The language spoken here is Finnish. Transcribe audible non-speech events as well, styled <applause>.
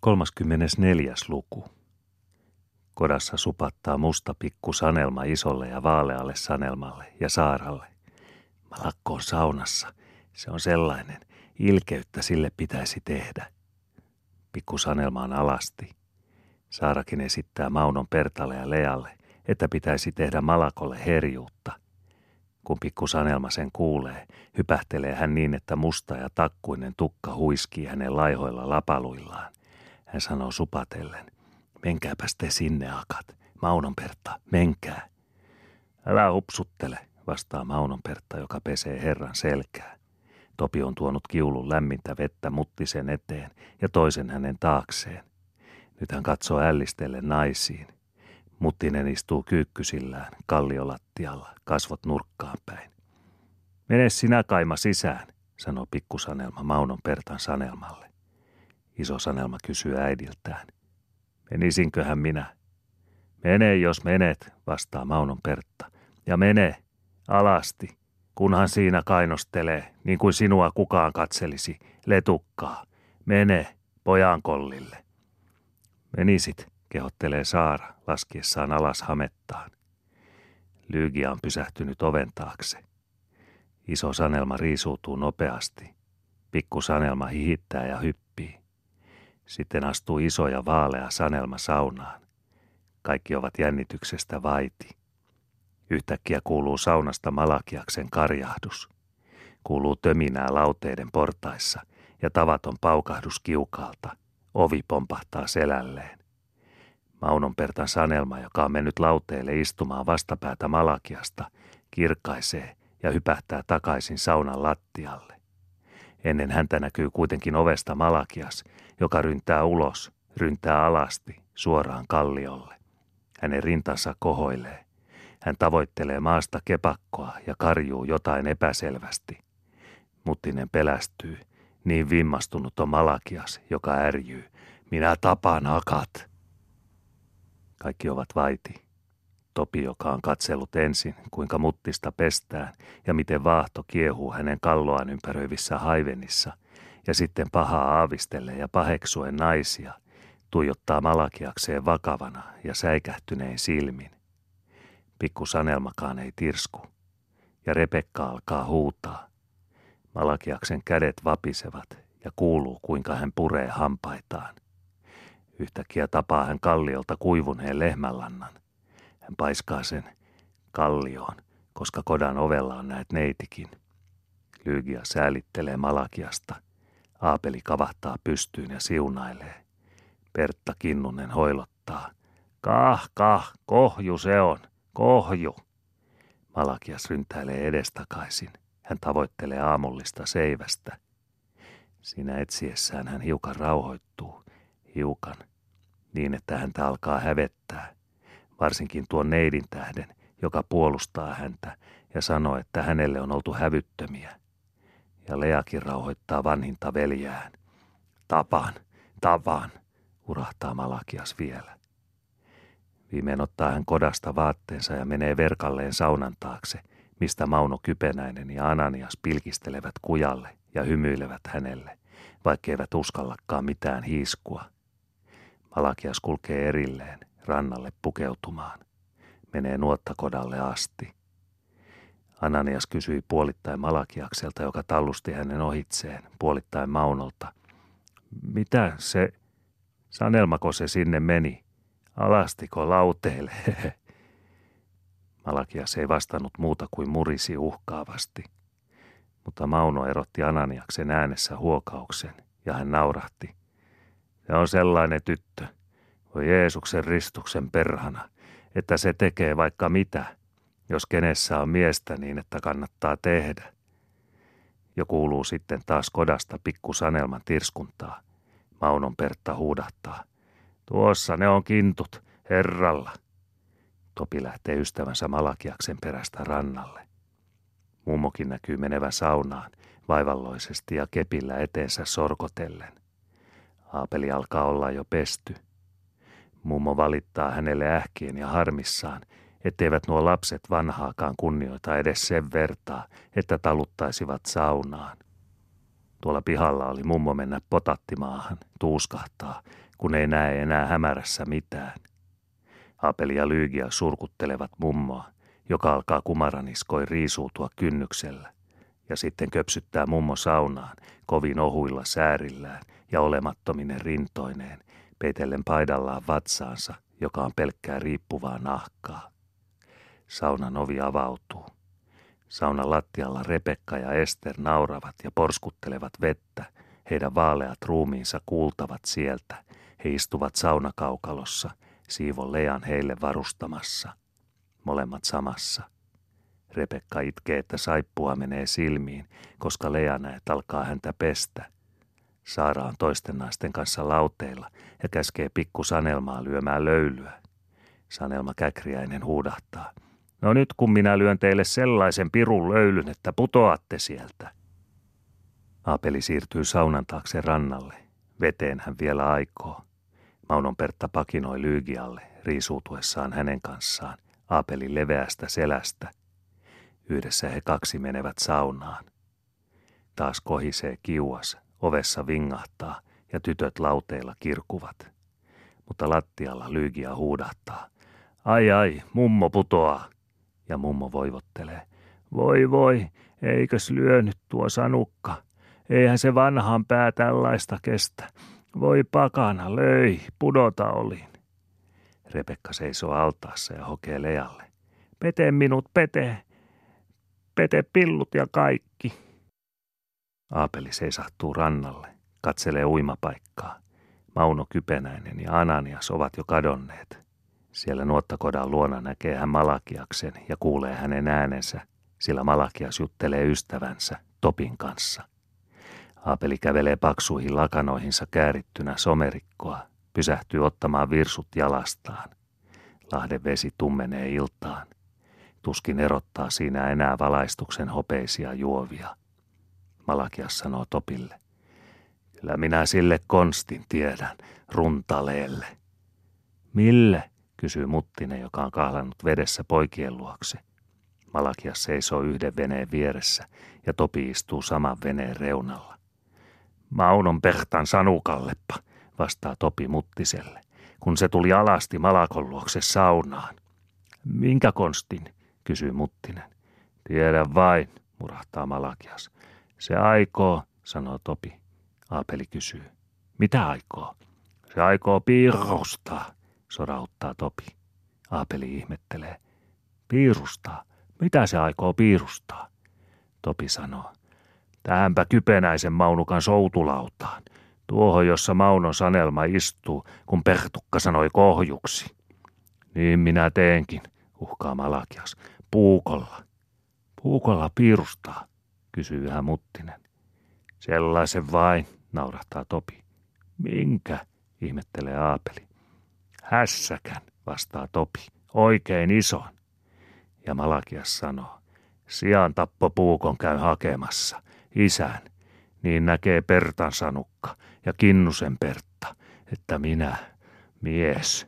34. luku. Kodassa supattaa musta pikku sanelma isolle ja vaalealle sanelmalle ja saaralle. Malakko on saunassa. Se on sellainen. Ilkeyttä sille pitäisi tehdä. Pikku sanelma on alasti. Saarakin esittää Maunon Pertalle ja Lealle, että pitäisi tehdä Malakolle herjuutta. Kun pikku sanelma sen kuulee, hypähtelee hän niin, että musta ja takkuinen tukka huiskii hänen laihoilla lapaluillaan. Hän sanoo supatellen, menkääpäs te sinne akat. Maunon Pertta, menkää. Älä hupsuttele, vastaa Maunon Pertta, joka pesee herran selkää. Topi on tuonut kiulun lämmintä vettä muttisen eteen ja toisen hänen taakseen. Nyt hän katsoo ällistellen naisiin. Muttinen istuu kyykkysillään, kalliolattialla, kasvot nurkkaan päin. Mene sinä kaima sisään, sanoo pikkusanelma Maunon Pertan sanelmalle. Iso Sanelma kysyy äidiltään. Menisinköhän minä? Mene, jos menet, vastaa Maunon Pertta. Ja mene, alasti, kunhan siinä kainostelee, niin kuin sinua kukaan katselisi, letukkaa. Mene, pojankollille. Menisit, kehottelee Saara, laskiessaan alas hamettaan. Lyygia on pysähtynyt oven taakse. Iso Sanelma riisuutuu nopeasti. Pikku Sanelma hihittää ja hyppii. Sitten astuu iso ja vaalea sanelma saunaan. Kaikki ovat jännityksestä vaiti. Yhtäkkiä kuuluu saunasta Malakiaksen karjahdus. Kuuluu töminää lauteiden portaissa ja tavaton paukahdus kiukalta. Ovi pompahtaa selälleen. Maunonpertan sanelma, joka on mennyt lauteelle istumaan vastapäätä Malakiasta, kirkkaisee ja hypähtää takaisin saunan lattialle. Ennen häntä näkyy kuitenkin ovesta Malakias, joka ryntää ulos, ryntää alasti, suoraan kalliolle. Hänen rintansa kohoilee. Hän tavoittelee maasta kepakkoa ja karjuu jotain epäselvästi. Muttinen pelästyy. Niin vimmastunut on Malakias, joka ärjyy. Minä tapaan akat. Kaikki ovat vaiti. Topi, joka on katsellut ensin, kuinka muttista pestään ja miten vaahto kiehuu hänen kalloaan ympäröivissä haivenissa, ja sitten pahaa aavistelle ja paheksuen naisia, tuijottaa malakiakseen vakavana ja säikähtynein silmin. Pikku Sanelmakaan ei tirsku, ja Rebekka alkaa huutaa. Malakiaksen kädet vapisevat ja kuuluu, kuinka hän puree hampaitaan. Yhtäkkiä tapaa hän kalliolta kuivuneen lehmänlannan – hän paiskaa sen kallioon, koska kodan ovella on näet neitikin. Lyygia säälittelee Malakiasta. Aapeli kavahtaa pystyyn ja siunailee. Pertta Kinnunen hoilottaa. Kah, kah, kohju se on, kohju. Malakias ryntäilee edestakaisin. Hän tavoittelee aamullista seivästä. Siinä etsiessään hän hiukan rauhoittuu, hiukan, niin että häntä alkaa hävettää varsinkin tuon neidin tähden, joka puolustaa häntä ja sanoo, että hänelle on oltu hävyttömiä. Ja Leakin rauhoittaa vanhinta veljään. Tapan, tapan, urahtaa Malakias vielä. Viimein ottaa hän kodasta vaatteensa ja menee verkalleen saunan taakse, mistä Mauno Kypenäinen ja Ananias pilkistelevät kujalle ja hymyilevät hänelle, vaikkeivät uskallakaan mitään hiiskua. Malakias kulkee erilleen, rannalle pukeutumaan. Menee nuottakodalle asti. Ananias kysyi puolittain Malakiakselta, joka tallusti hänen ohitseen, puolittain Maunolta. Mitä se, sanelmako se sinne meni? Alastiko lauteelle? <laughs> Malakias ei vastannut muuta kuin murisi uhkaavasti. Mutta Mauno erotti Ananiaksen äänessä huokauksen ja hän naurahti. Se on sellainen tyttö, voi Jeesuksen ristuksen perhana, että se tekee vaikka mitä, jos kenessä on miestä niin, että kannattaa tehdä. Jo kuuluu sitten taas kodasta pikku sanelman tirskuntaa. Maunon Pertta huudahtaa. Tuossa ne on kintut, herralla. Topi lähtee ystävänsä Malakiaksen perästä rannalle. Mummokin näkyy menevän saunaan, vaivalloisesti ja kepillä eteensä sorkotellen. Aapeli alkaa olla jo pesty – Mummo valittaa hänelle ähkien ja harmissaan, etteivät nuo lapset vanhaakaan kunnioita edes sen vertaa, että taluttaisivat saunaan. Tuolla pihalla oli mummo mennä potattimaahan, tuuskahtaa, kun ei näe enää hämärässä mitään. Apeli ja Lyygia surkuttelevat mummoa, joka alkaa kumaraniskoi riisuutua kynnyksellä, ja sitten köpsyttää mummo saunaan kovin ohuilla säärillään ja olemattominen rintoineen, peitellen paidallaan vatsaansa, joka on pelkkää riippuvaa nahkaa. Saunan ovi avautuu. Saunan lattialla Rebekka ja Ester nauravat ja porskuttelevat vettä. Heidän vaaleat ruumiinsa kuultavat sieltä. He istuvat saunakaukalossa, siivon lejan heille varustamassa. Molemmat samassa. Rebekka itkee, että saippua menee silmiin, koska Lea näet alkaa häntä pestä. Saara on toisten naisten kanssa lauteilla ja käskee pikku Sanelmaa lyömään löylyä. Sanelma käkriäinen huudahtaa – No nyt kun minä lyön teille sellaisen pirun löylyn, että putoatte sieltä. Aapeli siirtyy saunan taakse rannalle. Veteen hän vielä aikoo. Maunon Pertta pakinoi Lyygialle riisuutuessaan hänen kanssaan Aapelin leveästä selästä. Yhdessä he kaksi menevät saunaan. Taas kohisee kiuas, ovessa vingahtaa ja tytöt lauteilla kirkuvat. Mutta lattialla Lyygia huudahtaa. Ai ai, mummo putoaa. Ja mummo voivottelee. Voi voi, eikös lyönyt tuo sanukka. Eihän se vanhan pää tällaista kestä. Voi pakana, löi, pudota olin. Rebekka seisoo altaassa ja hokee Lealle. Pete minut, pete. Pete pillut ja kaikki. Aapeli seisahtuu rannalle, katselee uimapaikkaa. Mauno Kypenäinen ja Ananias ovat jo kadonneet. Siellä nuottakodan luona näkee hän Malakiaksen ja kuulee hänen äänensä, sillä Malakias juttelee ystävänsä Topin kanssa. Aapeli kävelee paksuihin lakanoihinsa käärittynä somerikkoa, pysähtyy ottamaan virsut jalastaan. Lahden vesi tummenee iltaan. Tuskin erottaa siinä enää valaistuksen hopeisia juovia. Malakias sanoo Topille. Kyllä minä sille konstin tiedän, runtaleelle. Mille? kysyy Muttinen, joka on kahlannut vedessä poikien luokse. Malakias seisoo yhden veneen vieressä ja Topi istuu saman veneen reunalla. Maunon Pertan sanukalleppa, vastaa Topi Muttiselle, kun se tuli alasti Malakon luokse saunaan. Minkä konstin, kysyy Muttinen. Tiedä vain, murahtaa Malakias. Se aikoo, sanoo Topi. Aapeli kysyy. Mitä aikoo? Se aikoo piirrostaa, sorauttaa Topi. Aapeli ihmettelee. Piirustaa? Mitä se aikoo piirustaa? Topi sanoo. Tähänpä kypenäisen Maunukan soutulautaan. Tuohon, jossa Maunon sanelma istuu, kun Pertukka sanoi kohjuksi. Niin minä teenkin, uhkaa Malakias. Puukolla. Puukolla piirustaa, kysyy yhä Muttinen. Sellaisen vain, naurahtaa Topi. Minkä, ihmettelee Aapeli. Hässäkän, vastaa Topi, oikein ison. Ja Malakias sanoo, sijaan tappo puukon käy hakemassa, isän, niin näkee Pertan sanukka ja Kinnusen Pertta, että minä, mies,